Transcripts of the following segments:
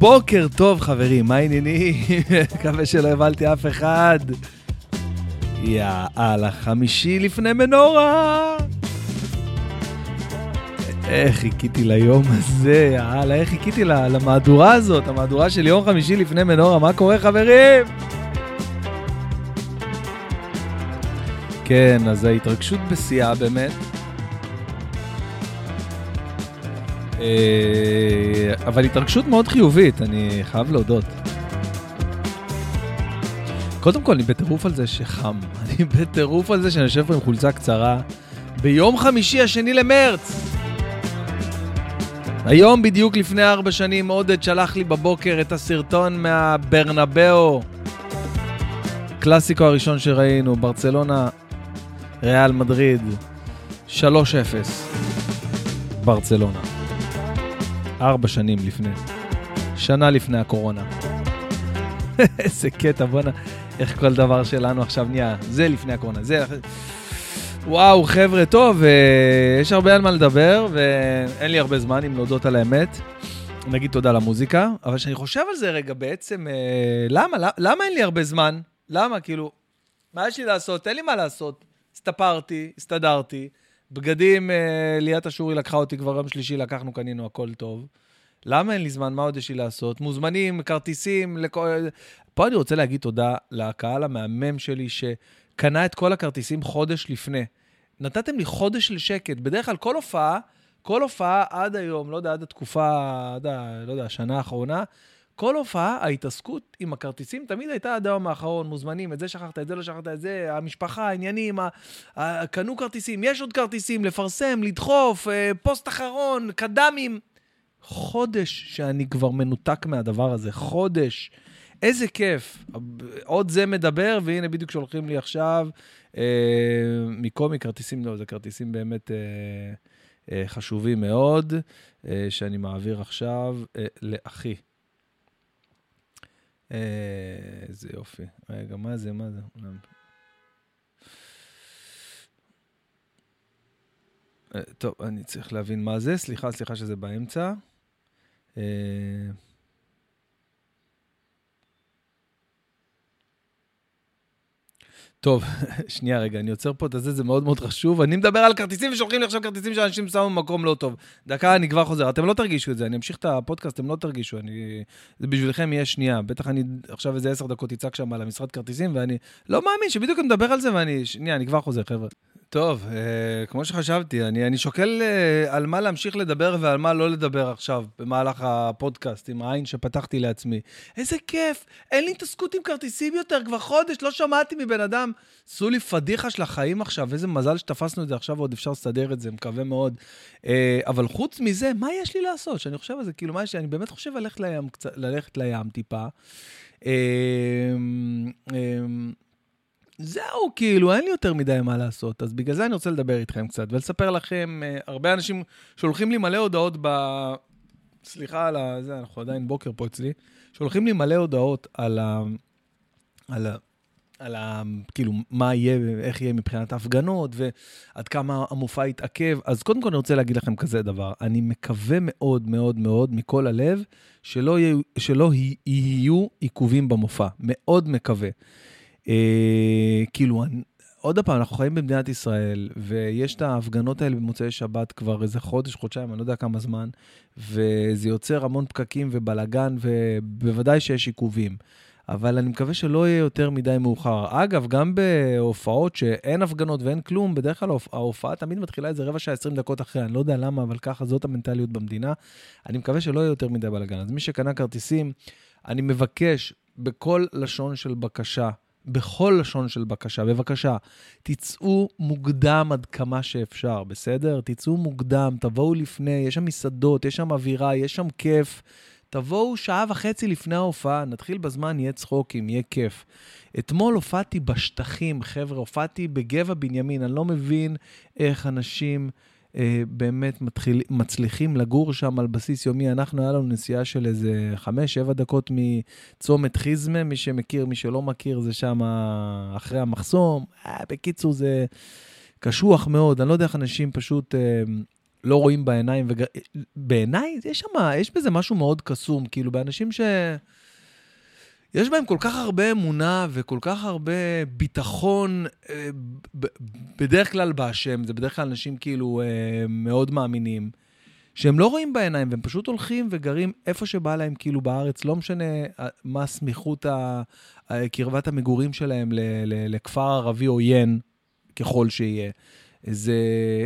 בוקר טוב, חברים, מה העניינים? מקווה שלא הבלתי אף אחד. יאללה, חמישי לפני מנורה. איך חיכיתי ליום הזה, יאללה, איך חיכיתי למהדורה הזאת, המהדורה של יום חמישי לפני מנורה, מה קורה, חברים? כן, אז ההתרגשות בשיאה באמת. אבל התרגשות מאוד חיובית, אני חייב להודות. קודם כל, אני בטירוף על זה שחם. אני בטירוף על זה שאני יושב פה עם חולצה קצרה ביום חמישי, השני למרץ. היום, בדיוק לפני ארבע שנים, עודד שלח לי בבוקר את הסרטון מהברנבאו. קלאסיקו הראשון שראינו, ברצלונה, ריאל מדריד, 3-0. ברצלונה. ארבע שנים לפני. שנה לפני הקורונה. איזה קטע, בואנה, איך כל דבר שלנו עכשיו נהיה, זה לפני הקורונה, זה... וואו, חבר'ה, טוב, אה, יש הרבה על מה לדבר, ואין לי הרבה זמן, אם להודות על האמת. נגיד תודה למוזיקה, אבל כשאני חושב על זה רגע, בעצם, אה, למה? למה, למה אין לי הרבה זמן? למה? כאילו, מה יש לי לעשות? אין לי מה לעשות. הסתפרתי, הסתדרתי. בגדים, אה, ליאת אשורי לקחה אותי כבר יום שלישי, לקחנו, קנינו, הכל טוב. למה אין לי זמן? מה עוד יש לי לעשות? מוזמנים, כרטיסים, לכל... פה אני רוצה להגיד תודה לקהל המהמם שלי, שקנה את כל הכרטיסים חודש לפני. נתתם לי חודש של שקט. בדרך כלל כל הופעה, כל הופעה עד היום, לא יודע, עד התקופה, עד ה... לא יודע, השנה האחרונה, כל הופעה, ההתעסקות עם הכרטיסים תמיד הייתה עד היום האחרון, מוזמנים, את זה שכחת, את זה לא שכחת, את זה, המשפחה, העניינים, קנו כרטיסים, יש עוד כרטיסים, לפרסם, לדחוף, אה, פוסט אחרון, קדמים. חודש שאני כבר מנותק מהדבר הזה, חודש. איזה כיף. עוד זה מדבר, והנה בדיוק שולחים לי עכשיו אה, מקומי כרטיסים, לא, זה כרטיסים באמת אה, אה, חשובים מאוד, אה, שאני מעביר עכשיו אה, לאחי. איזה יופי. רגע, מה זה, מה זה? אה, טוב, אני צריך להבין מה זה. סליחה, סליחה שזה באמצע. טוב, שנייה רגע, אני עוצר פה את זה, זה מאוד מאוד חשוב. אני מדבר על כרטיסים ושולחים לי עכשיו כרטיסים שאנשים שמו במקום לא טוב. דקה, אני כבר חוזר. אתם לא תרגישו את זה, אני אמשיך את הפודקאסט, אתם לא תרגישו. אני... זה בשבילכם יהיה שנייה. בטח אני עכשיו איזה עשר דקות אצעק שם על המשרד כרטיסים, ואני לא מאמין שבדיוק אני מדבר על זה, ואני... שנייה, אני כבר חוזר, חבר'ה. טוב, אה, כמו שחשבתי, אני, אני שוקל אה, על מה להמשיך לדבר ועל מה לא לדבר עכשיו, במהלך הפודקאסט, עם העין שפתחתי לעצמי. איזה כיף, אין לי התעסקות עם כרטיסים יותר, כבר חודש, לא שמעתי מבן אדם. עשו לי פדיחה של החיים עכשיו, איזה מזל שתפסנו את זה עכשיו ועוד אפשר לסדר את זה, מקווה מאוד. אה, אבל חוץ מזה, מה יש לי לעשות? שאני חושב על זה, כאילו, מה יש לי? אני באמת חושב ללכת לים, קצת, ללכת לים טיפה. אה, אה, זהו, כאילו, אין לי יותר מדי מה לעשות. אז בגלל זה אני רוצה לדבר איתכם קצת ולספר לכם, uh, הרבה אנשים שולחים לי מלא הודעות ב... סליחה על ה... זה, אנחנו עדיין בוקר פה אצלי. שולחים לי מלא הודעות על ה... על ה... על ה... כאילו, מה יהיה, איך יהיה מבחינת ההפגנות, ועד כמה המופע יתעכב. אז קודם כל אני רוצה להגיד לכם כזה דבר. אני מקווה מאוד מאוד מאוד, מכל הלב, שלא יהיו, שלא יהיו עיכובים במופע. מאוד מקווה. אה, כאילו, עוד פעם, אנחנו חיים במדינת ישראל, ויש את ההפגנות האלה במוצאי שבת כבר איזה חודש, חודשיים, אני לא יודע כמה זמן, וזה יוצר המון פקקים ובלאגן, ובוודאי שיש עיכובים. אבל אני מקווה שלא יהיה יותר מדי מאוחר. אגב, גם בהופעות שאין הפגנות ואין כלום, בדרך כלל ההופעה תמיד מתחילה איזה רבע שעה, 20 דקות אחרי, אני לא יודע למה, אבל ככה, זאת המנטליות במדינה. אני מקווה שלא יהיה יותר מדי בלאגן. אז מי שקנה כרטיסים, אני מבקש בכל לשון של בקשה, בכל לשון של בקשה, בבקשה, תצאו מוקדם עד כמה שאפשר, בסדר? תצאו מוקדם, תבואו לפני, יש שם מסעדות, יש שם אווירה, יש שם כיף. תבואו שעה וחצי לפני ההופעה, נתחיל בזמן, יהיה צחוקים, יהיה כיף. אתמול הופעתי בשטחים, חבר'ה, הופעתי בגבע בנימין, אני לא מבין איך אנשים... אה, באמת מתחיל, מצליחים לגור שם על בסיס יומי. אנחנו, היה לנו נסיעה של איזה חמש, שבע דקות מצומת חיזמה, מי שמכיר, מי שלא מכיר, זה שם אחרי המחסום. אה, בקיצור, זה קשוח מאוד. אני לא יודע איך אנשים פשוט... אה, לא רואים בעיניים, וג... בעיניי יש שם, יש בזה משהו מאוד קסום, כאילו באנשים ש... יש בהם כל כך הרבה אמונה וכל כך הרבה ביטחון, אה, בדרך כלל בהשם, זה בדרך כלל אנשים כאילו אה, מאוד מאמינים, שהם לא רואים בעיניים, והם פשוט הולכים וגרים איפה שבא להם, כאילו בארץ, לא משנה אה, מה סמיכות קרבת המגורים שלהם לכפר ערבי עוין, ככל שיהיה. זה,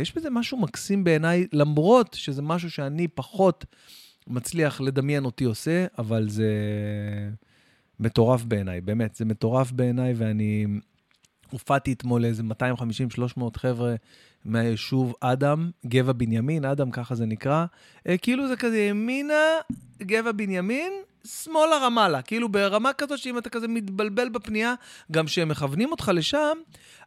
יש בזה משהו מקסים בעיניי, למרות שזה משהו שאני פחות מצליח לדמיין אותי עושה, אבל זה מטורף בעיניי, באמת, זה מטורף בעיניי, ואני הופעתי אתמול לאיזה 250-300 חבר'ה מהיישוב אדם, גבע בנימין, אדם, ככה זה נקרא. אה, כאילו זה כזה ימינה, גבע בנימין, שמאלה רמאללה. כאילו ברמה כזאת שאם אתה כזה מתבלבל בפנייה, גם כשהם מכוונים אותך לשם,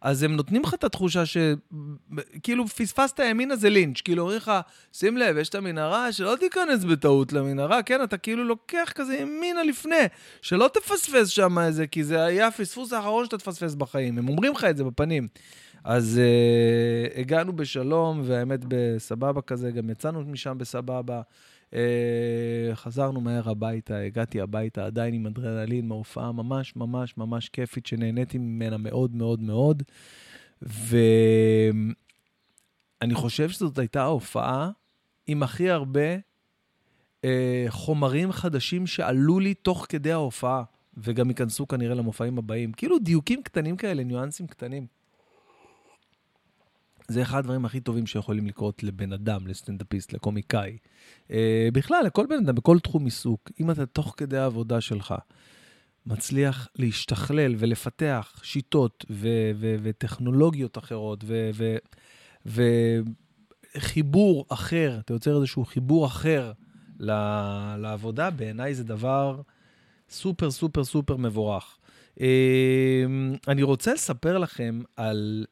אז הם נותנים לך את התחושה שכאילו פספסת ימינה זה לינץ'. כאילו אומרים לך, שים לב, יש את המנהרה, שלא תיכנס בטעות למנהרה, כן, אתה כאילו לוקח כזה ימינה לפני, שלא תפספס שם איזה, כי זה היה הפספוס האחרון שאתה תפספס בחיים. הם אומרים לך את זה בפנים. אז uh, הגענו בשלום, והאמת בסבבה כזה, גם יצאנו משם בסבבה. Uh, חזרנו מהר הביתה, הגעתי הביתה עדיין עם אדרנלין מהופעה ממש ממש ממש כיפית, שנהניתי ממנה מאוד מאוד מאוד. ואני חושב שזאת הייתה ההופעה עם הכי הרבה uh, חומרים חדשים שעלו לי תוך כדי ההופעה, וגם ייכנסו כנראה למופעים הבאים. כאילו דיוקים קטנים כאלה, ניואנסים קטנים. זה אחד הדברים הכי טובים שיכולים לקרות לבן אדם, לסטנדאפיסט, לקומיקאי. אה, בכלל, לכל בן אדם, בכל תחום עיסוק. אם אתה תוך כדי העבודה שלך מצליח להשתכלל ולפתח שיטות ו- ו- וטכנולוגיות אחרות וחיבור אחר, אתה יוצר איזשהו חיבור אחר לעבודה, בעיניי זה דבר סופר סופר סופר מבורך. אה, אני רוצה לספר לכם על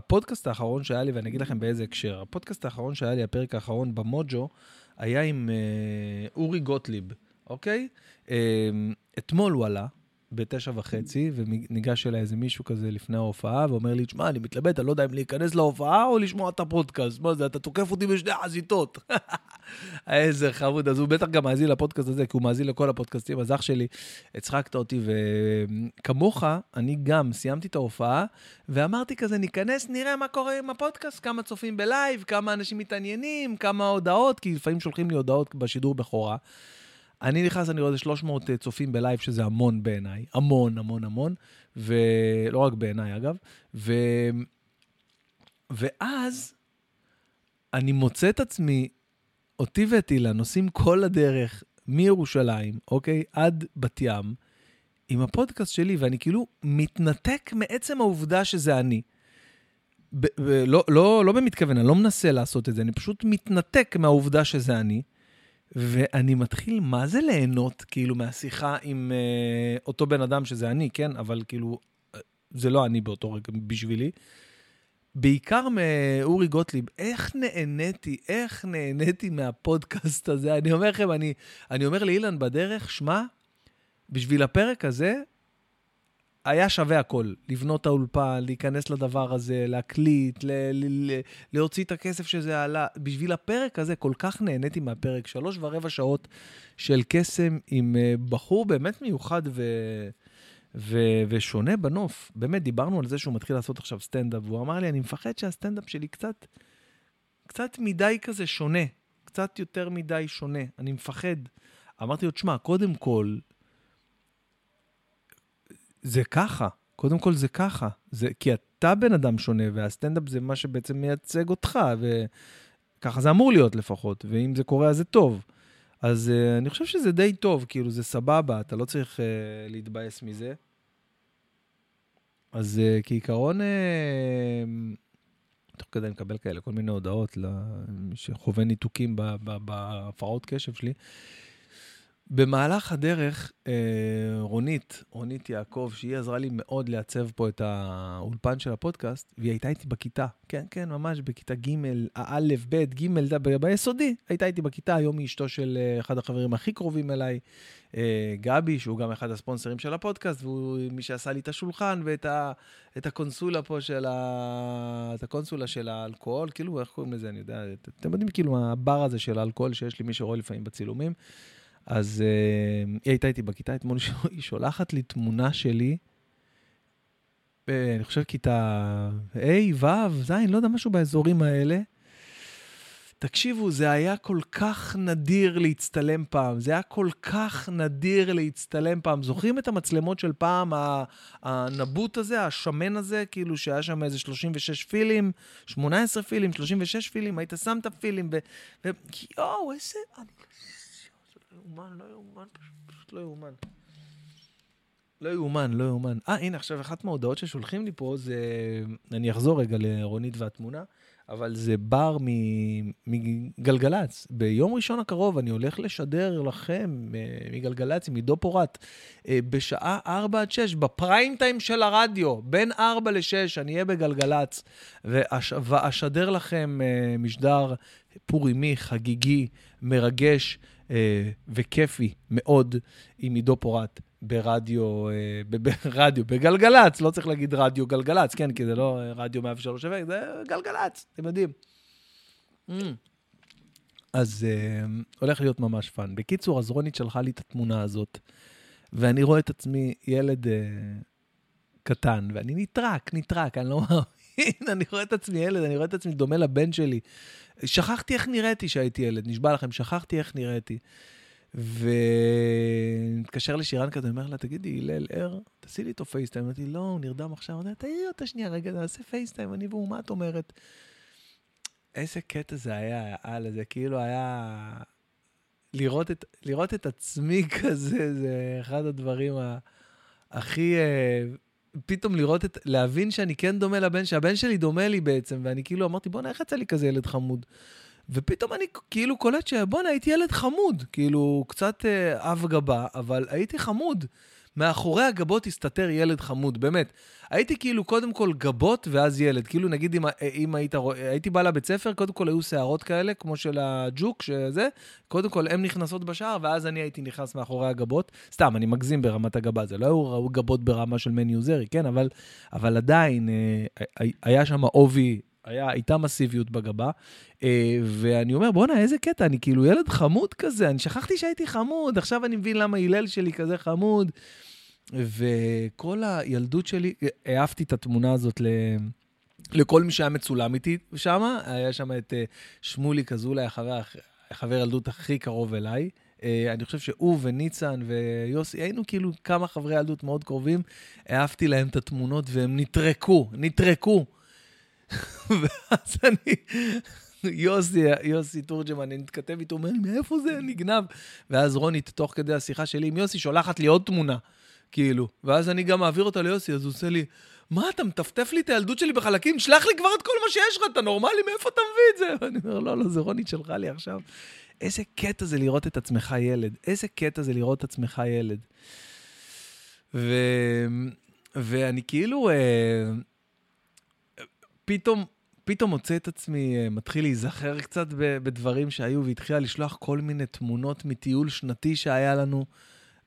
הפודקאסט האחרון שהיה לי, ואני אגיד לכם באיזה הקשר, הפודקאסט האחרון שהיה לי, הפרק האחרון במוג'ו, היה עם אה, אורי גוטליב, אוקיי? אה, אתמול הוא עלה, בתשע וחצי, וניגש אליי איזה מישהו כזה לפני ההופעה, ואומר לי, תשמע, אני מתלבט, אני לא יודע אם להיכנס להופעה או לשמוע את הפודקאסט. מה זה, אתה תוקף אותי בשני חזיתות. איזה חמוד, אז הוא בטח גם מאזין לפודקאסט הזה, כי הוא מאזין לכל הפודקאסטים, אז אח שלי, הצחקת אותי, וכמוך, אני גם סיימתי את ההופעה, ואמרתי כזה, ניכנס, נראה מה קורה עם הפודקאסט, כמה צופים בלייב, כמה אנשים מתעניינים, כמה הודעות, כי לפעמים שולחים לי הודעות בשידור בכורה. אני נכנס, אני רואה איזה 300 אה, צופים בלייב, שזה המון בעיניי. המון, המון, המון. ולא רק בעיניי, אגב. ו... ואז אני מוצא את עצמי, אותי ואת אילן, נוסעים כל הדרך מירושלים, אוקיי, עד בת ים, עם הפודקאסט שלי, ואני כאילו מתנתק מעצם העובדה שזה אני. ב- ב- לא, לא, לא במתכוון, אני לא מנסה לעשות את זה, אני פשוט מתנתק מהעובדה שזה אני. ואני מתחיל, מה זה ליהנות, כאילו, מהשיחה עם uh, אותו בן אדם, שזה אני, כן? אבל כאילו, זה לא אני באותו רגע בשבילי. בעיקר מאורי גוטליב, איך נהניתי, איך נהניתי מהפודקאסט הזה. אני אומר לכם, אני, אני אומר לאילן בדרך, שמע, בשביל הפרק הזה, היה שווה הכל, לבנות את האולפן, להיכנס לדבר הזה, להקליט, ל- ל- ל- להוציא את הכסף שזה עלה. בשביל הפרק הזה, כל כך נהניתי מהפרק. שלוש ורבע שעות של קסם עם אה, בחור באמת מיוחד ו... ו- ושונה בנוף. באמת, דיברנו על זה שהוא מתחיל לעשות עכשיו סטנדאפ, והוא אמר לי, אני מפחד שהסטנדאפ שלי קצת, קצת מדי כזה שונה, קצת יותר מדי שונה. אני מפחד. אמרתי לו, תשמע, קודם כל, זה ככה. קודם כל זה ככה. זה, כי אתה בן אדם שונה, והסטנדאפ זה מה שבעצם מייצג אותך, וככה זה אמור להיות לפחות, ואם זה קורה אז זה טוב. אז uh, אני חושב שזה די טוב, כאילו זה סבבה, אתה לא צריך uh, להתבאס מזה. אז uh, כעיקרון, uh, תוך כדי אני מקבל כאלה כל מיני הודעות שחווה ניתוקים בהפרעות קשב שלי. במהלך הדרך, אה, רונית, רונית יעקב, שהיא עזרה לי מאוד לעצב פה את האולפן של הפודקאסט, והיא הייתה איתי בכיתה. כן, כן, ממש בכיתה ג', א', ב', ג', ב- ביסודי, הייתה איתי בכיתה. היום היא אשתו של אה, אחד החברים הכי קרובים אליי, אה, גבי, שהוא גם אחד הספונסרים של הפודקאסט, והוא מי שעשה לי את השולחן ואת ה, את הקונסולה פה של ה... את הקונסולה של האלכוהול, כאילו, איך קוראים לזה? אני יודע, אתם יודעים, כאילו, הבר הזה של האלכוהול שיש לי, מי שרואה לפעמים בצילומים. אז uh, היא הייתה איתי בכיתה אתמול, היא שולחת לי תמונה שלי, uh, אני חושב כיתה ה', ו', ז', לא יודע, משהו באזורים האלה. תקשיבו, זה היה כל כך נדיר להצטלם פעם, זה היה כל כך נדיר להצטלם פעם. זוכרים את המצלמות של פעם, הנבוט הזה, השמן הזה, כאילו שהיה שם איזה 36 פילים, 18 פילים, 36 פילים, היית שם את הפילים, ו... ו... יואו, איזה... יאומן, לא יאומן, פשוט לא יאומן. לא יאומן, לא יאומן. אה, הנה, עכשיו אחת מההודעות ששולחים לי פה זה... אני אחזור רגע לרונית והתמונה, אבל זה בר מגלגלצ. ביום ראשון הקרוב אני הולך לשדר לכם אה, מגלגלצ, עם עידו פורט, אה, בשעה 4 עד 6, בפריים טיים של הרדיו, בין 4 ל-6, אני אהיה בגלגלצ, ואשדר לכם אה, משדר פורימי, חגיגי, מרגש. אה, וכיפי מאוד עם עידו פורת ברדיו, אה, ברדיו, בגלגלצ, לא צריך להגיד רדיו גלגלצ, כן, כי זה לא רדיו 103 זה גלגלצ, אתם יודעים. Mm. אז uh, הולך להיות ממש fun. בקיצור, אז רונית שלחה לי את התמונה הזאת, ואני רואה את עצמי ילד uh, קטן, ואני נטרק, נטרק, אני לא אני רואה את עצמי ילד, אני רואה את עצמי דומה לבן שלי. שכחתי איך נראיתי כשהייתי ילד, נשבע לכם, שכחתי איך נראיתי. ומתקשר לשירן כזה, אומר לה, תגידי, הלל ער, תעשי לי איתו פייסטיים. אמרתי, לא, הוא נרדם עכשיו. אמרתי, תראי אותה שנייה, רגע, נעשה פייסטיים, אני והוא, מה את אומרת? איזה קטע זה היה, על זה כאילו היה... לראות את, לראות את עצמי כזה, זה אחד הדברים הכי... פתאום לראות את, להבין שאני כן דומה לבן, שהבן שלי דומה לי בעצם, ואני כאילו אמרתי, בואנה, איך יצא לי כזה ילד חמוד? ופתאום אני כאילו קולט שבואנה, הייתי ילד חמוד, כאילו, קצת אה, אב גבה, אבל הייתי חמוד. מאחורי הגבות הסתתר ילד חמוד, באמת. הייתי כאילו קודם כל גבות ואז ילד. כאילו נגיד אם, אם היית רואה, הייתי בא לבית ספר, קודם כל היו שערות כאלה, כמו של הג'וק, שזה, קודם כל הן נכנסות בשער, ואז אני הייתי נכנס מאחורי הגבות. סתם, אני מגזים ברמת הגבה, זה לא היו גבות ברמה של מני יוזרי, כן? אבל, אבל עדיין, אה, היה שם עובי היה, הייתה מסיביות בגבה, אה, ואני אומר, בואנה, איזה קטע, אני כאילו ילד חמוד כזה, אני שכחתי שהייתי חמוד, עכשיו אני מבין למה הלל שלי כזה חמוד. וכל הילדות שלי, העפתי את התמונה הזאת ל... לכל מי שהיה מצולם איתי שם, היה שם את אה, שמוליק אזולאי, החבר, החבר ילדות הכי קרוב אליי. אה, אני חושב שהוא וניצן ויוסי, היינו כאילו כמה חברי ילדות מאוד קרובים, העפתי להם את התמונות והם נטרקו, נטרקו. ואז אני, יוסי, יוסי תורג'מן, אני מתכתב איתו, אומר לי, מאיפה זה נגנב? ואז רונית, תוך כדי השיחה שלי עם יוסי, שולחת לי עוד תמונה, כאילו. ואז אני גם מעביר אותה ליוסי, אז הוא עושה לי, מה, אתה מטפטף לי את הילדות שלי בחלקים? שלח לי כבר את כל מה שיש לך, אתה נורמלי? מאיפה אתה מביא את זה? ואני אומר, לא, לא, זה רונית שלחה לי עכשיו. איזה קטע זה לראות את עצמך ילד. איזה קטע זה לראות את עצמך ילד. ו... ואני כאילו... אה... פתאום, פתאום מוצא את עצמי, אה, מתחיל להיזכר קצת בדברים שהיו, והתחילה לשלוח כל מיני תמונות מטיול שנתי שהיה לנו,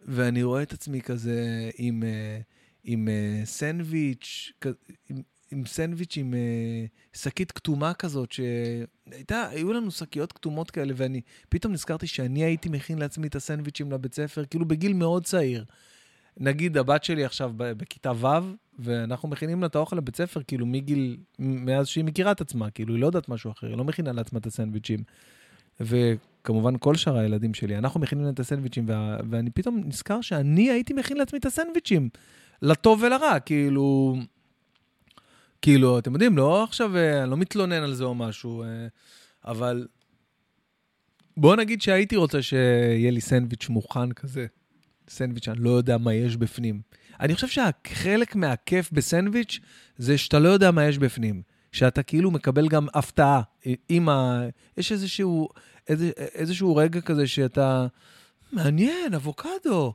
ואני רואה את עצמי כזה עם, אה, עם אה, סנדוויץ', עם, עם סנדוויץ' עם שקית כתומה כזאת, שהייתה, היו לנו שקיות כתומות כאלה, ואני פתאום נזכרתי שאני הייתי מכין לעצמי את הסנדוויצ'ים לבית ספר, כאילו בגיל מאוד צעיר. נגיד הבת שלי עכשיו בכיתה ו', ואנחנו מכינים לה את האוכל לבית ספר, כאילו מגיל, מאז שהיא מכירה את עצמה, כאילו היא לא יודעת משהו אחר, היא לא מכינה לעצמה את הסנדוויצ'ים. וכמובן כל שאר הילדים שלי, אנחנו מכינים להם את הסנדוויצ'ים, וה, ואני פתאום נזכר שאני הייתי מכין לעצמי את הסנדוויצ'ים, לטוב ולרע, כאילו... כאילו, אתם יודעים, לא עכשיו, אה, אני לא מתלונן על זה או משהו, אה, אבל בוא נגיד שהייתי רוצה שיהיה לי סנדוויץ' מוכן כזה. סנדוויץ', אני לא יודע מה יש בפנים. אני חושב שחלק מהכיף בסנדוויץ' זה שאתה לא יודע מה יש בפנים. שאתה כאילו מקבל גם הפתעה. עם ה... יש איזשהו, איזה, איזשהו רגע כזה שאתה... מעניין, אבוקדו.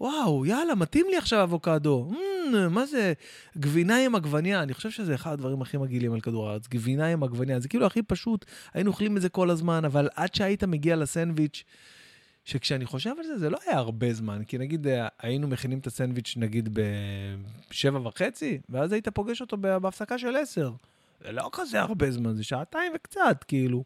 וואו, יאללה, מתאים לי עכשיו אבוקדו. Mm, מה זה? גבינה עם עגבניה. אני חושב שזה אחד הדברים הכי מגעילים על כדור הארץ. גבינה עם עגבניה. זה כאילו הכי פשוט, היינו אוכלים את זה כל הזמן, אבל עד שהיית מגיע לסנדוויץ', שכשאני חושב על זה, זה לא היה הרבה זמן. כי נגיד, אה, היינו מכינים את הסנדוויץ' נגיד בשבע וחצי, ואז היית פוגש אותו בהפסקה של עשר. זה לא כזה הרבה זמן, זה שעתיים וקצת, כאילו.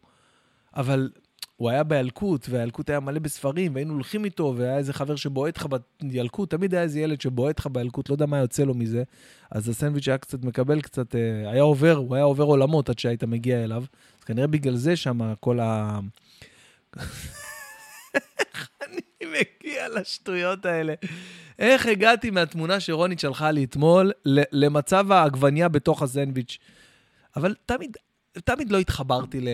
אבל הוא היה בילקוט, והילקוט היה מלא בספרים, והיינו הולכים איתו, והיה איזה חבר שבועט לך בילקוט, תמיד היה איזה ילד שבועט לך בילקוט, לא יודע מה יוצא לו מזה. אז הסנדוויץ' היה קצת מקבל קצת, אה, היה עובר, הוא היה עובר עולמות עד שהיית מגיע אליו. אז כנראה בגלל זה שם כל ה... איך אני מגיע לשטויות האלה? איך הגעתי מהתמונה שרונית שלחה לי אתמול למצב העגבניה בתוך הסנדוויץ'? אבל תמיד, תמיד לא התחברתי ל,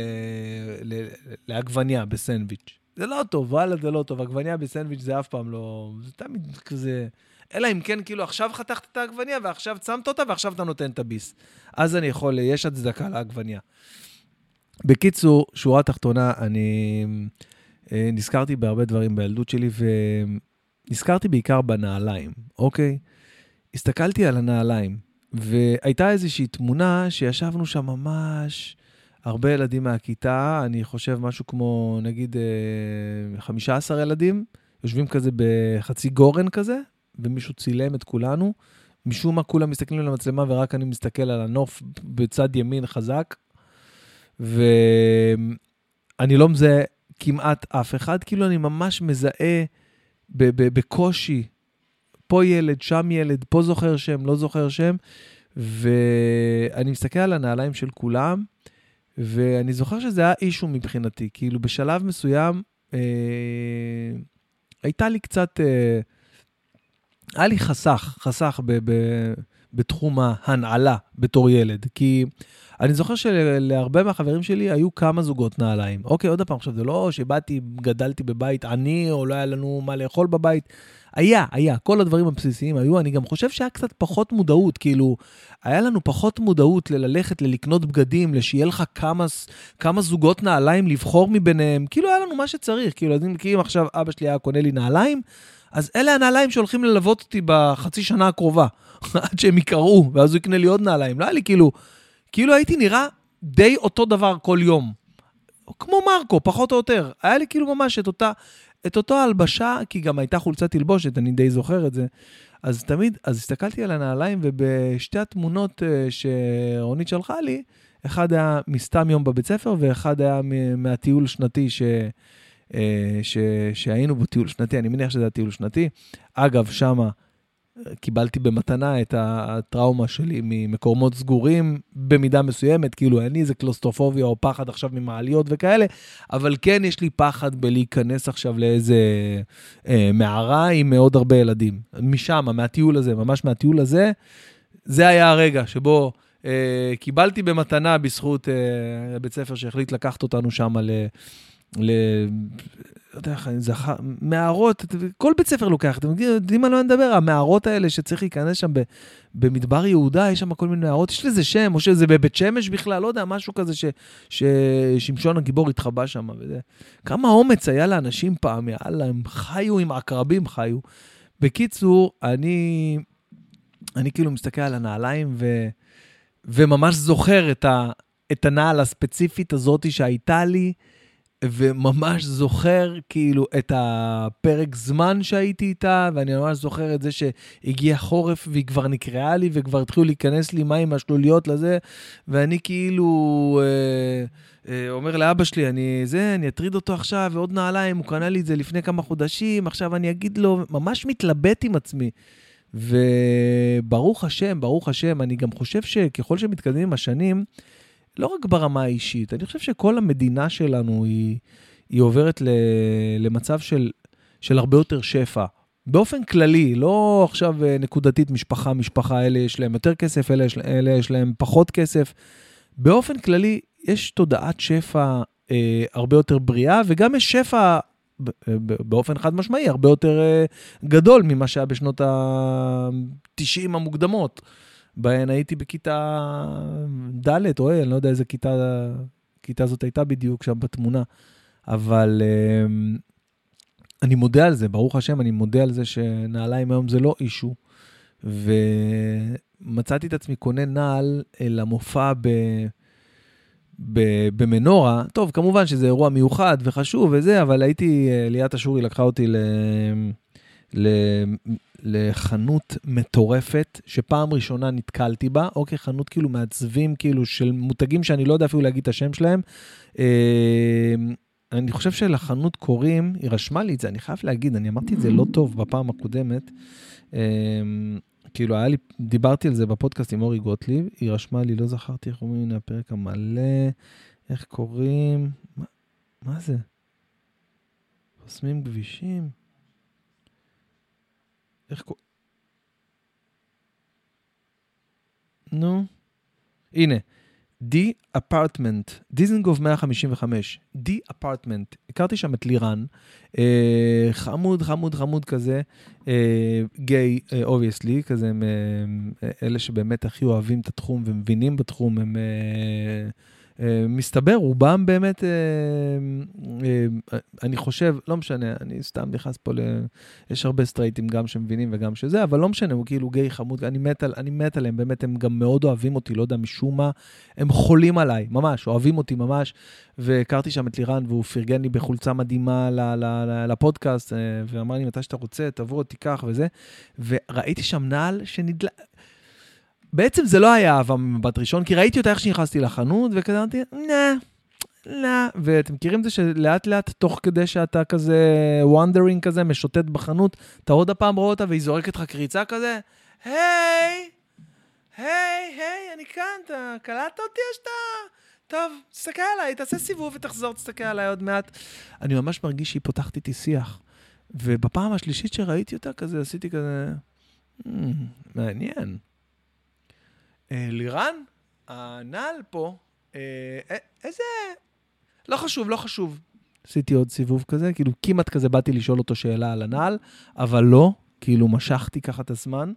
ל, לעגבניה בסנדוויץ'. זה לא טוב, וואלה, זה לא טוב. עגבניה בסנדוויץ' זה אף פעם לא... זה תמיד כזה... אלא אם כן, כאילו, עכשיו חתכת את העגבניה, ועכשיו צמת אותה, ועכשיו אתה נותן את הביס. אז אני יכול, יש הצדקה לעגבניה. בקיצור, שורה תחתונה, אני נזכרתי בהרבה דברים בילדות שלי, ונזכרתי בעיקר בנעליים, אוקיי? הסתכלתי על הנעליים. והייתה איזושהי תמונה שישבנו שם ממש הרבה ילדים מהכיתה, אני חושב משהו כמו נגיד 15 אה, ילדים, יושבים כזה בחצי גורן כזה, ומישהו צילם את כולנו. משום מה כולם מסתכלים על המצלמה ורק אני מסתכל על הנוף בצד ימין חזק. ואני לא מזהה כמעט אף אחד, כאילו אני ממש מזהה בקושי פה ילד, שם ילד, פה זוכר שם, לא זוכר שם. ואני מסתכל על הנעליים של כולם, ואני זוכר שזה היה אישו מבחינתי. כאילו, בשלב מסוים, אה, הייתה לי קצת, אה, היה לי חסך, חסך ב, ב, בתחום ההנעלה בתור ילד. כי אני זוכר שלהרבה מהחברים שלי היו כמה זוגות נעליים. אוקיי, עוד פעם, עכשיו, זה לא שבאתי, גדלתי בבית עני, או לא היה לנו מה לאכול בבית. היה, היה, כל הדברים הבסיסיים היו. אני גם חושב שהיה קצת פחות מודעות, כאילו, היה לנו פחות מודעות לללכת, ללקנות בגדים, לשיהיה לך כמה, כמה זוגות נעליים לבחור מביניהם. כאילו, היה לנו מה שצריך. כאילו, מכירים עכשיו, אבא שלי היה קונה לי נעליים, אז אלה הנעליים שהולכים ללוות אותי בחצי שנה הקרובה, עד שהם יקראו, ואז הוא יקנה לי עוד נעליים. לא היה לי כאילו, כאילו הייתי נראה די אותו דבר כל יום. כמו מרקו, פחות או יותר. היה לי כאילו ממש את אותה, את אותו הלבשה, כי גם הייתה חולצת תלבושת, אני די זוכר את זה. אז תמיד, אז הסתכלתי על הנעליים, ובשתי התמונות אה, שרונית שלחה לי, אחד היה מסתם יום בבית ספר, ואחד היה מהטיול שנתי ש... אה, ש... שהיינו בו טיול שנתי, אני מניח שזה היה טיול שנתי. אגב, שמה קיבלתי במתנה את הטראומה שלי ממקומות סגורים במידה מסוימת, כאילו אין לי איזה קלוסטרופוביה או פחד עכשיו ממעליות וכאלה, אבל כן יש לי פחד בלהיכנס עכשיו לאיזה אה, מערה עם עוד הרבה ילדים. משם, מהטיול הזה, ממש מהטיול הזה, זה היה הרגע שבו אה, קיבלתי במתנה בזכות אה, בית ספר שהחליט לקחת אותנו שם. ל... לא יודע איך אני זכר, מערות, כל בית ספר לוקח, אתם יודעים על מה אני מדבר? המערות האלה שצריך להיכנס שם במדבר יהודה, יש שם כל מיני מערות, יש לזה שם, או שזה בבית שמש בכלל, לא יודע, משהו כזה ש, ששמשון הגיבור התחבא שם. וזה. כמה אומץ היה לאנשים פעם, יאללה, הם חיו עם עקרבים, חיו. בקיצור, אני, אני כאילו מסתכל על הנעליים ו, וממש זוכר את, ה, את הנעל הספציפית הזאת שהייתה לי. וממש זוכר כאילו את הפרק זמן שהייתי איתה, ואני ממש זוכר את זה שהגיע חורף והיא כבר נקרעה לי וכבר התחילו להיכנס לי מים מהשלוליות לזה, ואני כאילו אה, אה, אומר לאבא שלי, אני זה, אני אטריד אותו עכשיו, ועוד נעליים, הוא קנה לי את זה לפני כמה חודשים, עכשיו אני אגיד לו, ממש מתלבט עם עצמי. וברוך השם, ברוך השם, אני גם חושב שככל שמתקדמים עם השנים, לא רק ברמה האישית, אני חושב שכל המדינה שלנו היא, היא עוברת ל, למצב של, של הרבה יותר שפע. באופן כללי, לא עכשיו אה, נקודתית משפחה, משפחה, אלה יש להם יותר כסף, אלה יש, אלה יש להם פחות כסף. באופן כללי, יש תודעת שפע אה, הרבה יותר בריאה, וגם יש שפע אה, באופן חד משמעי הרבה יותר אה, גדול ממה שהיה בשנות ה-90 המוקדמות. בהן הייתי בכיתה ד' או אני לא יודע איזה כיתה, כיתה זאת הייתה בדיוק שם בתמונה. אבל, אמ, אני מודה על זה, ברוך השם, אני מודה על זה שנעליים היום זה לא אישו. ומצאתי את עצמי קונה נעל למופע ב... ב... במנורה. טוב, כמובן שזה אירוע מיוחד וחשוב וזה, אבל הייתי, אה, ליאת אשורי לקחה אותי ל... ל... לחנות מטורפת, שפעם ראשונה נתקלתי בה, אוקיי, חנות כאילו מעצבים, כאילו של מותגים שאני לא יודע אפילו להגיד את השם שלהם. אה, אני חושב שלחנות קוראים, היא רשמה לי את זה, אני חייב להגיד, אני אמרתי את זה לא טוב בפעם הקודמת. אה, כאילו, היה לי, דיברתי על זה בפודקאסט עם אורי גוטליב, היא רשמה לי, לא זכרתי איך אומרים, הפרק המלא, איך קוראים, מה, מה זה? חוסמים כבישים? איך קוראים? נו, הנה, The Apartment, דיזנגוף 155, The Apartment. הכרתי שם את לירן, אה, חמוד, חמוד, חמוד כזה, אה, גיי, obviously, אה, כזה, הם, אה, אלה שבאמת הכי אוהבים את התחום ומבינים בתחום, הם... אה, אה, מסתבר, רובם באמת, אה, אה, אני חושב, לא משנה, אני סתם נכנס פה ל... יש הרבה סטרייטים גם שמבינים וגם שזה, אבל לא משנה, הוא כאילו גיי חמוד, אני מת, על, אני מת עליהם, באמת, הם גם מאוד אוהבים אותי, לא יודע משום מה, הם חולים עליי, ממש, אוהבים אותי ממש, והכרתי שם את לירן, והוא פרגן לי בחולצה מדהימה לפודקאסט, ואמר לי, מתי שאתה רוצה, תבוא, תיקח וזה, וראיתי שם נעל שנדלק... בעצם זה לא היה אהבה ממבט ראשון, כי ראיתי אותה איך שנכנסתי לחנות, וכזה אמרתי, נה, לא. ואתם מכירים את זה שלאט לאט, תוך כדי שאתה כזה וונדרינג כזה, משוטט בחנות, אתה עוד הפעם רואה אותה והיא זורקת לך קריצה כזה, היי, היי, היי, אני כאן, אתה קלטת אותי או שאתה... טוב, תסתכל עליי, תעשה סיבוב ותחזור, תסתכל עליי עוד מעט. אני ממש מרגיש שהיא פותחת איתי שיח. ובפעם השלישית שראיתי אותה כזה, עשיתי כזה, מעניין. אה, לירן, הנעל פה, אה, איזה... לא חשוב, לא חשוב. עשיתי עוד סיבוב כזה, כאילו כמעט כזה באתי לשאול אותו שאלה על הנעל, אבל לא, כאילו משכתי ככה את הזמן.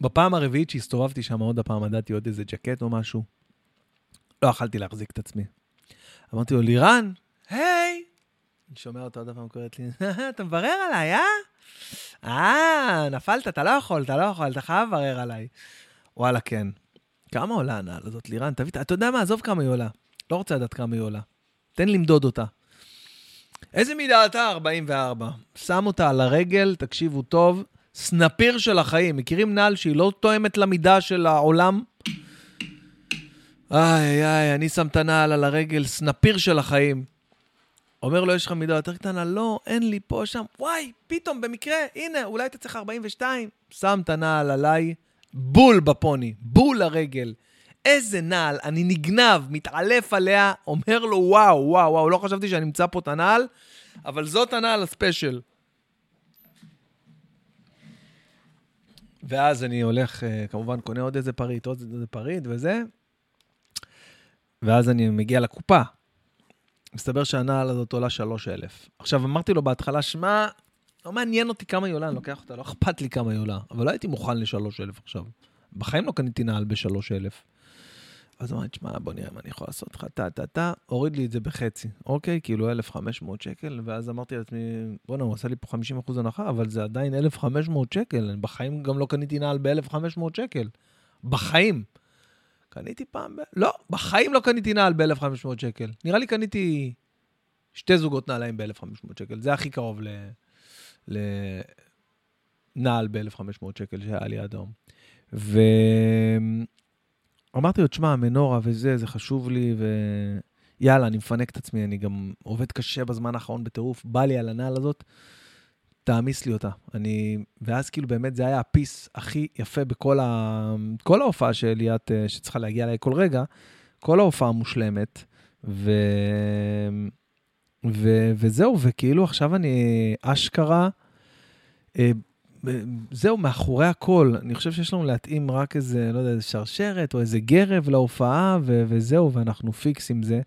בפעם הרביעית שהסתובבתי שם עוד הפעם, מדעתי עוד איזה ג'קט או משהו. לא יכלתי להחזיק את עצמי. אמרתי לו, לירן, היי! אני שומע אותו עוד הפעם קוראת לי, אתה מברר עליי, אה? אה, נפלת, אתה לא יכול, אתה לא יכול, אתה חייב לברר עליי. וואלה, כן. כמה עולה הנעל הזאת, לירן? תביא, אתה יודע מה, עזוב כמה היא עולה. לא רוצה לדעת כמה היא עולה. תן למדוד אותה. איזה מידה אתה? 44. שם אותה על הרגל, תקשיבו טוב, סנפיר של החיים. מכירים נעל שהיא לא תואמת למידה של העולם? איי, איי, אני שם את הנעל על הרגל, סנפיר של החיים. אומר לו, יש לך מידה יותר קטנה? לא, אין לי פה, שם. וואי, פתאום, במקרה, הנה, אולי אתה צריך 42. שם את הנעל עליי, בול בפוני, בול לרגל. איזה נעל, אני נגנב, מתעלף עליה, אומר לו, וואו, וואו, וואו, לא חשבתי שאני אמצא פה את הנעל, אבל זאת הנעל הספיישל. ואז אני הולך, אה, כמובן, קונה עוד איזה פריט, עוד איזה פריט וזה, ואז אני מגיע לקופה. מסתבר שהנעל הזאת עולה 3,000. עכשיו, אמרתי לו בהתחלה, שמע, לא מעניין אותי כמה היא עולה, אני לוקח אותה, לא אכפת לי כמה היא עולה, אבל לא הייתי מוכן ל-3,000 עכשיו. בחיים לא קניתי נעל ב-3,000. אז אמרתי, שמע, בוא נראה מה אני יכול לעשות לך, טה-טה-טה, הוריד לי את זה בחצי, אוקיי? כאילו 1,500 שקל, ואז אמרתי לעצמי, בוא'נה, הוא עשה לי פה 50% הנחה, אבל זה עדיין 1,500 שקל, בחיים גם לא קניתי נעל ב-1,500 שקל. בחיים. קניתי פעם. לא, בחיים לא קניתי נעל ב-1,500 שקל. נראה לי קניתי שתי זוגות נעליים ב-1,500 שקל. זה הכי קרוב. לנעל ב-1,500 שקל שהיה לי עד היום. ואמרתי לו, תשמע, מנורה וזה, זה חשוב לי, ויאללה, אני מפנק את עצמי, אני גם עובד קשה בזמן האחרון בטירוף, בא לי על הנעל הזאת. תעמיס לי אותה. אני... ואז כאילו באמת זה היה ה piece הכי יפה בכל ה... כל ההופעה שלי, את, אה, שצריכה להגיע אליי כל רגע, כל ההופעה מושלמת, ו... ו... וזהו, וכאילו עכשיו אני אשכרה, אה, זהו, מאחורי הכל, אני חושב שיש לנו להתאים רק איזה, לא יודע, איזה שרשרת או איזה גרב להופעה, ו... וזהו, ואנחנו פיקס עם זה.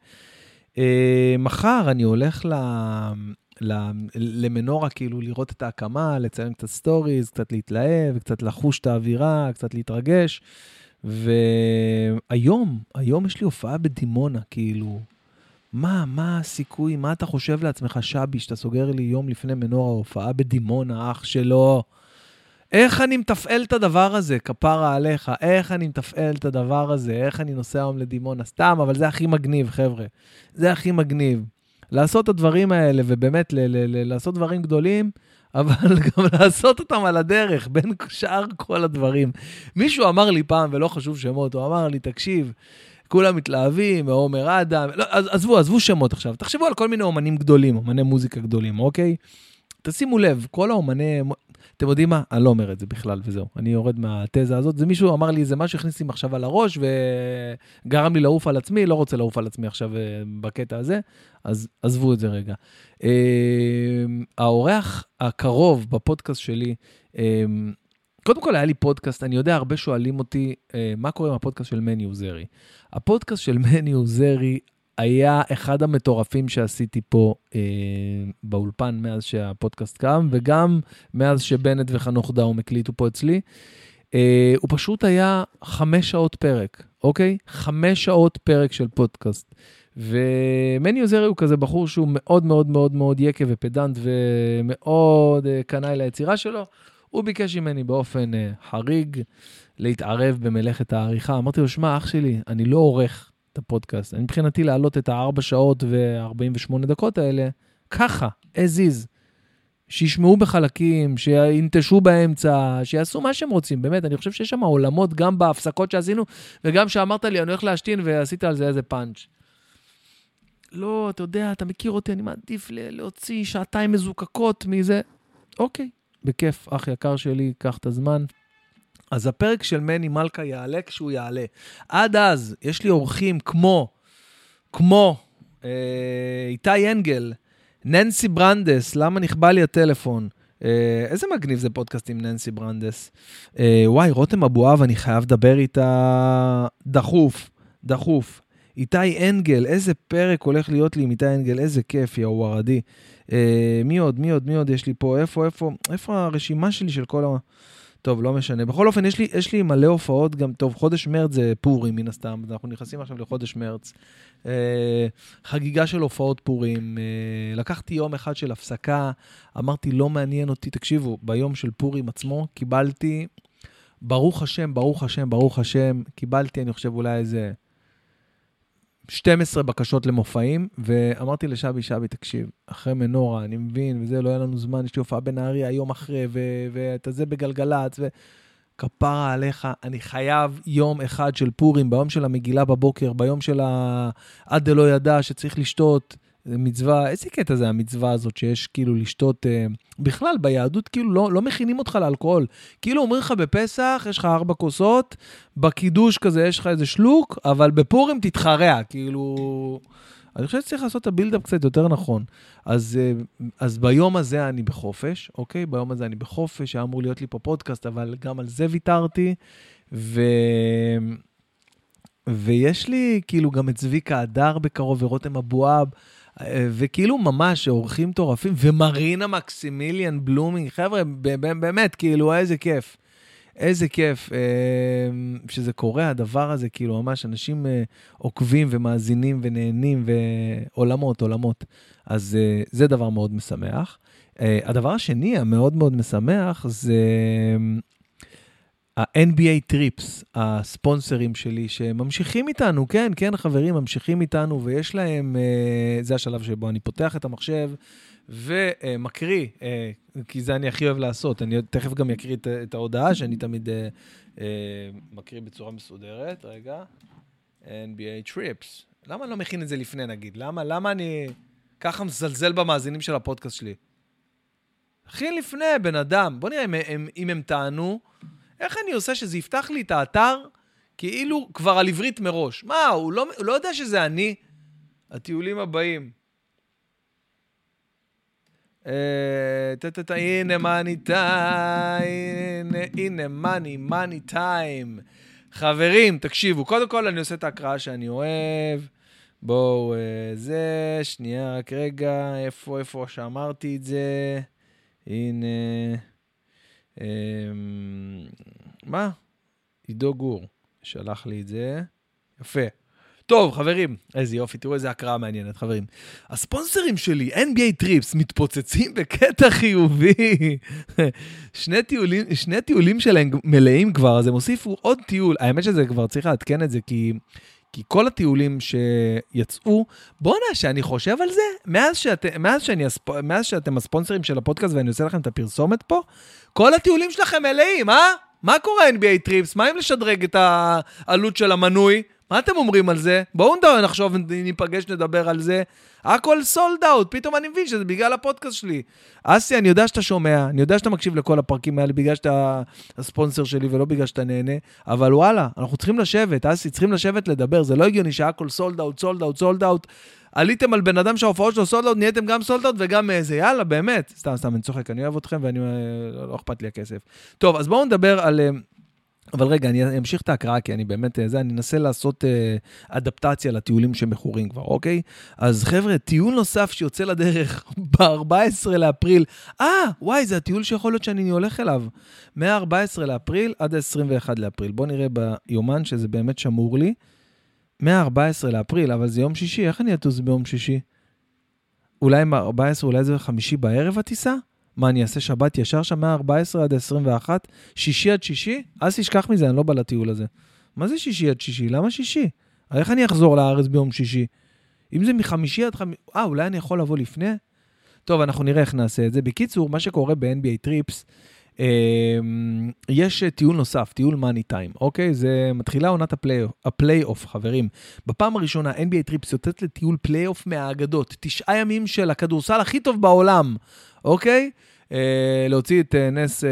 אה, מחר אני הולך ל... למנורה, כאילו לראות את ההקמה, לצלם קצת סטוריז, קצת להתלהב, קצת לחוש את האווירה, קצת להתרגש. והיום, היום יש לי הופעה בדימונה, כאילו, מה, מה הסיכוי, מה אתה חושב לעצמך, שבי, שאתה סוגר לי יום לפני מנורה הופעה בדימונה, אח שלו? איך אני מתפעל את הדבר הזה, כפרה עליך? איך אני מתפעל את הדבר הזה? איך אני נוסע היום לדימונה? סתם, אבל זה הכי מגניב, חבר'ה. זה הכי מגניב. לעשות את הדברים האלה, ובאמת, ל- ל- ל- לעשות דברים גדולים, אבל גם לעשות אותם על הדרך, בין שאר כל הדברים. מישהו אמר לי פעם, ולא חשוב שמות, הוא אמר לי, תקשיב, כולם מתלהבים, עומר אדם, לא, עזבו, עזבו שמות עכשיו, תחשבו על כל מיני אומנים גדולים, אומני מוזיקה גדולים, אוקיי? תשימו לב, כל האומני... אתם יודעים מה? אני לא אומר את זה בכלל, וזהו. אני יורד מהתזה הזאת. זה מישהו אמר לי איזה משהו, הכניס לי מחשבה לראש, וגרם לי לעוף על עצמי, לא רוצה לעוף על עצמי עכשיו אה, בקטע הזה, אז עזבו את זה רגע. אה, האורח הקרוב בפודקאסט שלי, אה, קודם כל היה לי פודקאסט, אני יודע, הרבה שואלים אותי, מה קורה עם הפודקאסט של מני עוזרי. הפודקאסט של מני עוזרי היה אחד המטורפים שעשיתי פה אה, באולפן מאז שהפודקאסט קם, וגם מאז שבנט וחנוך דאום הקליטו פה אצלי. אה, הוא פשוט היה חמש שעות פרק, אוקיי? חמש שעות פרק של פודקאסט. ומני עוזרי הוא כזה בחור שהוא מאוד מאוד מאוד מאוד יקה ופדנט ומאוד אה, קנאי ליצירה שלו. הוא ביקש ממני באופן אה, חריג להתערב במלאכת העריכה. אמרתי לו, שמע, אח שלי, אני לא עורך. את הפודקאסט. אני מבחינתי להעלות את הארבע שעות ו-48 דקות האלה, ככה, as is. שישמעו בחלקים, שינטשו באמצע, שיעשו מה שהם רוצים, באמת, אני חושב שיש שם עולמות גם בהפסקות שעשינו, וגם שאמרת לי, אני הולך להשתין ועשית על זה איזה פאנץ'. לא, אתה יודע, אתה מכיר אותי, אני מעדיף להוציא שעתיים מזוקקות מזה. אוקיי, בכיף, אח יקר שלי, קח את הזמן. אז הפרק של מני מלכה יעלה כשהוא יעלה. עד אז, יש לי אורחים כמו, כמו אה, איתי אנגל, ננסי ברנדס, למה נכבה לי הטלפון? אה, איזה מגניב זה פודקאסט עם ננסי ברנדס. אה, וואי, רותם אבואב, אני חייב לדבר איתה דחוף, דחוף. איתי אנגל, איזה פרק הולך להיות לי עם איתי אנגל, איזה כיף, יא וורדי. אה, מי עוד, מי עוד, מי עוד יש לי פה? איפה, איפה, איפה הרשימה שלי של כל ה... טוב, לא משנה. בכל אופן, יש לי, יש לי מלא הופעות גם, טוב, חודש מרץ זה פורים, מן הסתם, אנחנו נכנסים עכשיו לחודש מרץ. אה, חגיגה של הופעות פורים. אה, לקחתי יום אחד של הפסקה, אמרתי, לא מעניין אותי. תקשיבו, ביום של פורים עצמו קיבלתי, ברוך השם, ברוך השם, ברוך השם, קיבלתי, אני חושב, אולי איזה 12 בקשות למופעים, ואמרתי לשבי, שבי, תקשיב, אחרי מנורה, אני מבין, וזה, לא היה לנו זמן, יש לי הופעה בנהריה יום אחרי, ואתה זה בגלגלצ, וכפרה עליך, אני חייב יום אחד של פורים, ביום של המגילה בבוקר, ביום של ה... עד דלא ידע שצריך לשתות, זה מצווה, איזה קטע זה המצווה הזאת שיש כאילו לשתות, אה, בכלל ביהדות כאילו לא, לא מכינים אותך לאלכוהול. כאילו אומרים לך בפסח יש לך ארבע כוסות, בקידוש כזה יש לך איזה שלוק, אבל בפורים תתחרע, כאילו... אני חושב שצריך לעשות את הבילדאפ קצת יותר נכון. אז, אה, אז ביום הזה אני בחופש, אוקיי? ביום הזה אני בחופש, היה אמור להיות לי פה פודקאסט, אבל גם על זה ויתרתי. ו... ויש לי כאילו גם את צביקה הדר בקרוב ורותם אבואב. וכאילו ממש אורחים מטורפים, ומרינה מקסימיליאן בלומינג, חבר'ה, באמת, כאילו, איזה כיף. איזה כיף אה, שזה קורה, הדבר הזה, כאילו, ממש אנשים אה, עוקבים ומאזינים ונהנים, ועולמות, עולמות. אז אה, זה דבר מאוד משמח. הדבר השני המאוד מאוד משמח זה ה-NBA Trips, הספונסרים שלי, שממשיכים איתנו, כן, כן, חברים, ממשיכים איתנו, ויש להם, uh, זה השלב שבו אני פותח את המחשב ומקריא, uh, כי זה אני הכי אוהב לעשות. אני תכף גם אקריא את, את ההודעה, שאני תמיד uh, uh, מקריא בצורה מסודרת. רגע, NBA Trips. למה אני לא מכין את זה לפני, נגיד? למה, למה אני ככה מזלזל במאזינים של הפודקאסט שלי? הכין לפני, בן אדם. בוא נראה אם, אם, אם הם טענו. איך אני עושה שזה יפתח לי את האתר כאילו כבר על עברית מראש? מה, הוא לא, הוא לא יודע שזה אני? הטיולים הבאים. אה, הנה מאני טיים, הנה מאני, מאני טיים. חברים, תקשיבו, קודם כל אני עושה את ההקראה שאני אוהב. בואו, אה, זה, שנייה, רק רגע, איפה, איפה שאמרתי את זה? הנה. אמ, מה? עידו גור שלח לי את זה. יפה. טוב, חברים, איזה יופי, תראו איזה הקראה מעניינת, חברים. הספונסרים שלי, NBA טריפס, מתפוצצים בקטע חיובי. שני, טיולים, שני טיולים שלהם מלאים כבר, אז הם הוסיפו עוד טיול. האמת שזה כבר צריך לעדכן את זה, כי... כי כל הטיולים שיצאו, בואנה, שאני חושב על זה, מאז, שאת, מאז, שאני, מאז שאתם הספונסרים של הפודקאסט ואני עושה לכם את הפרסומת פה, כל הטיולים שלכם מלאים, אה? מה קורה NBA Trips? מה עם לשדרג את העלות של המנוי? מה אתם אומרים על זה? בואו נחשוב, ניפגש, נדבר על זה. הכל sold out, פתאום אני מבין שזה בגלל הפודקאסט שלי. אסי, אני יודע שאתה שומע, אני יודע שאתה מקשיב לכל הפרקים האלה בגלל שאתה הספונסר שלי ולא בגלל שאתה נהנה, אבל וואלה, אנחנו צריכים לשבת, אסי, צריכים לשבת לדבר, זה לא הגיוני שהכל sold out, sold out, sold out. עליתם על בן אדם שההופעות שלו סולד אאוט, נהייתם גם סולד אאוט וגם איזה, יאללה, באמת. סתם, סתם, אני צוחק, אני אוהב אתכם ואני, לא, לא אכפת לי הכסף. טוב, אז בואו נדבר על... אבל רגע, אני אמשיך את ההקראה, כי אני באמת, אה, זה, אני אנסה לעשות אה, אדפטציה לטיולים שמכורים כבר, אוקיי? אז חבר'ה, טיול נוסף שיוצא לדרך ב-14 לאפריל, אה, וואי, זה הטיול שיכול להיות שאני הולך אליו. מ-14 לאפריל עד ה-21 לאפריל. בואו נראה ביומן שזה באמת שמור לי. מ-14 לאפריל, אבל זה יום שישי, איך אני אטוס ביום שישי? אולי מ-14, אולי זה חמישי בערב הטיסה? מה, אני אעשה שבת ישר שם מה-14 עד ה-21? שישי עד שישי? אז תשכח מזה, אני לא בא לטיול הזה. מה זה שישי עד שישי? למה שישי? איך אני אחזור לארץ ביום שישי? אם זה מחמישי עד חמישי... אה, אולי אני יכול לבוא לפני? טוב, אנחנו נראה איך נעשה את זה. בקיצור, מה שקורה ב-NBA טריפס, יש טיול נוסף, טיול מאני טיים, אוקיי? זה מתחילה עונת הפליי-אוף, חברים. בפעם הראשונה, NBA Trips יוצאת לטיול פליי-אוף מהאגדות. תשעה ימים של הכדורסל הכי טוב בעולם, אוקיי? אה, להוציא את אה, נס אה,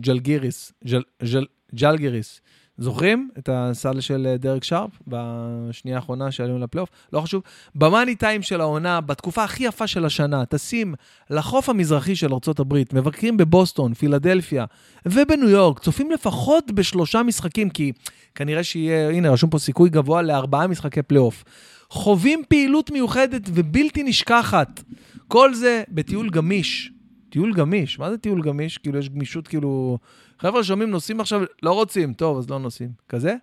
ג'לגיריס, ג'ל, ג'לגיריס. זוכרים את הסל של אה, דרק שארפ בשנייה האחרונה שעלינו לפלייאוף? לא חשוב. במאני טיים של העונה, בתקופה הכי יפה של השנה, טסים לחוף המזרחי של ארה"ב, מבקרים בבוסטון, פילדלפיה ובניו יורק, צופים לפחות בשלושה משחקים, כי כנראה שיהיה, הנה, רשום פה סיכוי גבוה לארבעה משחקי פלייאוף. חווים פעילות מיוחדת ובלתי נשכחת. כל זה בטיול גמיש. טיול גמיש, מה זה טיול גמיש? כאילו, יש גמישות, כאילו... חבר'ה שומעים, נוסעים עכשיו, לא רוצים, טוב, אז לא נוסעים. כזה?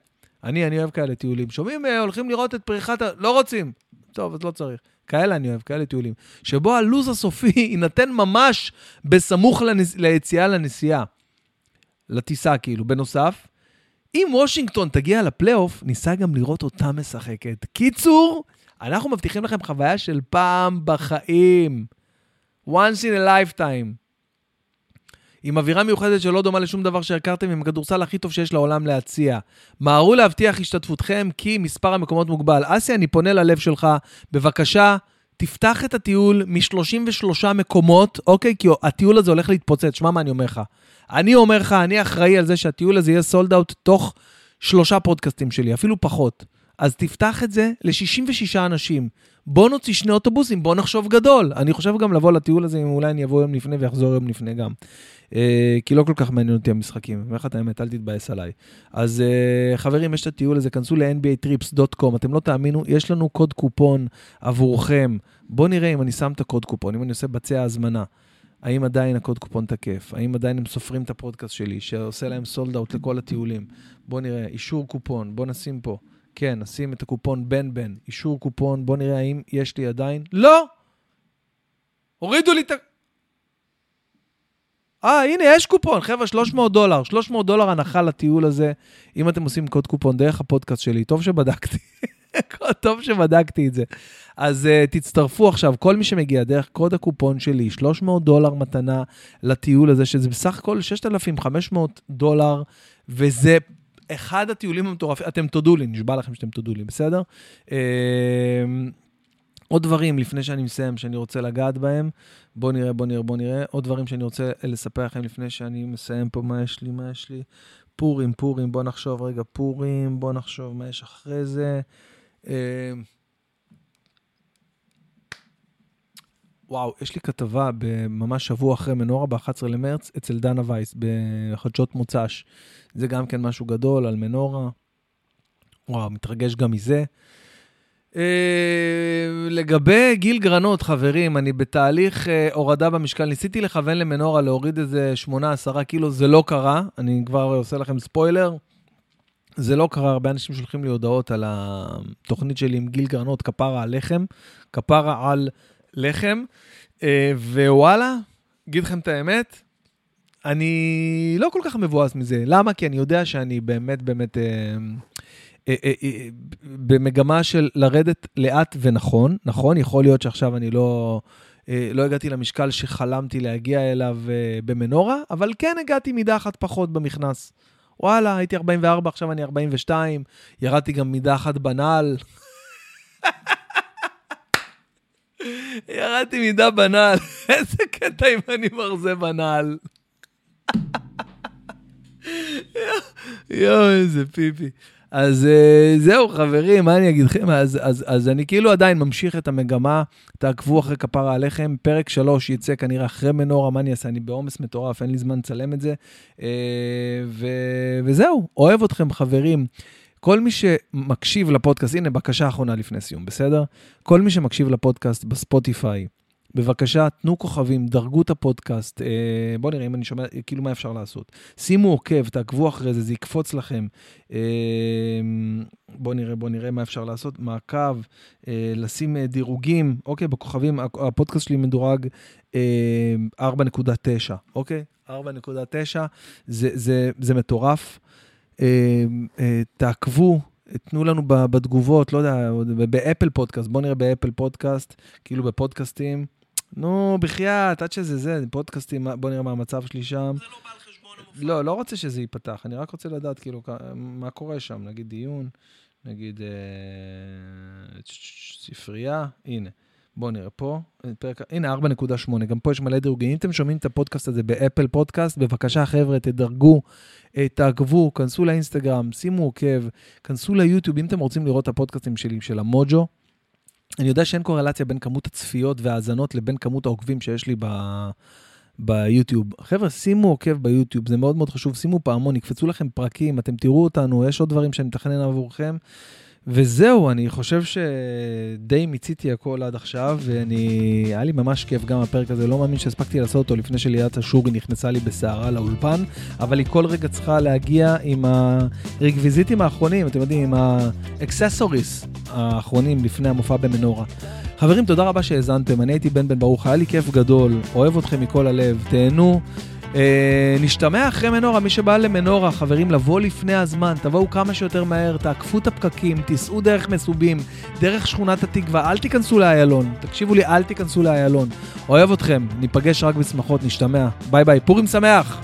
אני, אני אוהב כאלה טיולים. שומעים, אה, הולכים לראות את פריחת ה... לא רוצים. טוב, אז לא צריך. כאלה אני אוהב, כאלה טיולים. שבו הלו"ז הסופי יינתן ממש בסמוך לנס... ליציאה לנסיעה. לטיסה, כאילו. בנוסף, אם וושינגטון תגיע לפלייאוף, ניסה גם לראות אותה משחקת. קיצור, אנחנו מבטיחים לכם חוויה של פעם בחיים. once in a lifetime. עם אווירה מיוחדת שלא דומה לשום דבר שהכרתם עם הכדורסל הכי טוב שיש לעולם להציע. מהרו להבטיח השתתפותכם כי מספר המקומות מוגבל. אסי, אני פונה ללב שלך, בבקשה, תפתח את הטיול מ-33 מקומות, אוקיי? כי הטיול הזה הולך להתפוצץ, שמע מה אני אומר לך. אני אומר לך, אני אחראי על זה שהטיול הזה יהיה סולד אאוט תוך שלושה פודקאסטים שלי, אפילו פחות. אז תפתח את זה ל-66 אנשים. בוא נוציא שני אוטובוסים, בוא נחשוב גדול. אני חושב גם לבוא לטיול הזה, אם אולי אני אבוא יום לפני ואחזור יום לפני גם. אה, כי לא כל כך מעניין אותי המשחקים. אני אומר לך את האמת, אל תתבאס עליי. אז אה, חברים, יש את הטיול הזה, כנסו ל-nbatrips.com, אתם לא תאמינו, יש לנו קוד קופון עבורכם. בואו נראה אם אני שם את הקוד קופון, אם אני עושה בצע הזמנה. האם עדיין הקוד קופון תקף? האם עדיין הם סופרים את הפודקאסט שלי, שעושה להם סולד אאוט לכל הטיולים? בואו נראה, אישור קופון, בואו נשים פה. כן, נשים את הקופון בן בן, אישור קופון, בואו נראה האם יש לי עדיין. לא! הורידו לי את ה... אה, הנה, יש קופון, חבר'ה, 300 דולר. 300 דולר הנחה לטיול הזה, אם אתם עושים קוד קופון דרך הפודקאסט שלי. טוב שבדקתי. טוב שבדקתי את זה. אז uh, תצטרפו עכשיו, כל מי שמגיע דרך קוד הקופון שלי, 300 דולר מתנה לטיול הזה, שזה בסך הכל 6,500 דולר, וזה אחד הטיולים המטורפים, אתם תודו לי, נשבע לכם שאתם תודו לי, בסדר? Uh, עוד דברים לפני שאני מסיים, שאני רוצה לגעת בהם. בואו נראה, בואו נראה, בואו נראה. עוד דברים שאני רוצה לספר לכם לפני שאני מסיים פה, מה יש לי, מה יש לי. פורים, פורים, בואו נחשוב רגע, פורים, בואו נחשוב מה יש אחרי זה. אה, וואו, יש לי כתבה ממש שבוע אחרי מנורה, ב-11 למרץ, אצל דנה וייס, בחדשות מוצ"ש. זה גם כן משהו גדול על מנורה. וואו, מתרגש גם מזה. Uh, לגבי גיל גרנות, חברים, אני בתהליך uh, הורדה במשקל. ניסיתי לכוון למנורה להוריד איזה 8-10 קילו, זה לא קרה. אני כבר עושה לכם ספוילר. זה לא קרה, הרבה אנשים שולחים לי הודעות על התוכנית שלי עם גיל גרנות, כפרה על לחם, כפרה על לחם, אה, ווואלה, אגיד לכם את האמת, אני לא כל כך מבואס מזה. למה? כי אני יודע שאני באמת באמת אה, אה, אה, במגמה של לרדת לאט ונכון. נכון, יכול להיות שעכשיו אני לא... לא הגעתי למשקל שחלמתי להגיע אליו במנורה, אבל כן הגעתי מידה אחת פחות במכנס. וואלה, הייתי 44, עכשיו אני 42, ירדתי גם מידה אחת בנעל. ירדתי מידה בנעל, איזה קטע אם אני מרזה בנעל. יואו, איזה פיפי. אז uh, זהו, חברים, מה אני אגיד לכם? אז, אז, אז אני כאילו עדיין ממשיך את המגמה, תעקבו אחרי כפרה עליכם. פרק 3 יצא כנראה אחרי מנורה, מה אני אעשה? אני בעומס מטורף, אין לי זמן לצלם את זה. Uh, ו, וזהו, אוהב אתכם, חברים. כל מי שמקשיב לפודקאסט, הנה, בקשה אחרונה לפני סיום, בסדר? כל מי שמקשיב לפודקאסט בספוטיפיי, בבקשה, תנו כוכבים, דרגו את הפודקאסט. אה, בואו נראה אם אני שומע, כאילו מה אפשר לעשות. שימו עוקב, תעקבו אחרי זה, זה יקפוץ לכם. אה, בואו נראה, בואו נראה מה אפשר לעשות. מעקב, אה, לשים אה, דירוגים, אוקיי, בכוכבים, הפודקאסט שלי מדורג אה, 4.9, אוקיי? 4.9, זה, זה, זה מטורף. אה, אה, תעקבו, תנו לנו בתגובות, לא יודע, ב Apple Podcast, בואו נראה ב Apple Podcast, כאילו בפודקאסטים. נו, בחייאת, עד שזה זה, פודקאסטים, בוא נראה מה המצב שלי שם. זה לא בא על חשבון המופע. לא, לא רוצה שזה ייפתח, אני רק רוצה לדעת כאילו מה קורה שם, נגיד דיון, נגיד אה, ספרייה, הנה. בואו נראה פה, פרק, הנה 4.8, גם פה יש מלא דירוגים. אם אתם שומעים את הפודקאסט הזה ב Apple Podcast, בבקשה חבר'ה, תדרגו, אה, תעקבו, כנסו לאינסטגרם, שימו עוקב, כנסו ליוטיוב, אם אתם רוצים לראות את הפודקאסטים שלי, של המוג'ו. אני יודע שאין קורלציה בין כמות הצפיות והאזנות לבין כמות העוקבים שיש לי ב... ביוטיוב. חבר'ה, שימו עוקב ביוטיוב, זה מאוד מאוד חשוב, שימו פעמון, יקפצו לכם פרקים, אתם תראו אותנו, יש עוד דברים שאני מתכנן עבורכם. וזהו, אני חושב שדי מיציתי הכל עד עכשיו, ואני... היה לי ממש כיף גם הפרק הזה, לא מאמין שהספקתי לעשות אותו לפני שליאת אשורי נכנסה לי בסערה לאולפן, אבל היא כל רגע צריכה להגיע עם הרקוויזיטים האחרונים, אתם יודעים, עם ה accessories האחרונים לפני המופע במנורה. חברים, תודה רבה שהאזנתם, אני הייתי בן בן ברוך, היה לי כיף גדול, אוהב אתכם מכל הלב, תהנו. אה, נשתמע אחרי מנורה, מי שבא למנורה, חברים, לבוא לפני הזמן, תבואו כמה שיותר מהר, תעקפו את הפקקים, תיסעו דרך מסובים, דרך שכונת התקווה, אל תיכנסו לאיילון. תקשיבו לי, אל תיכנסו לאיילון. אוהב אתכם, ניפגש רק בשמחות, נשתמע. ביי ביי, פורים שמח!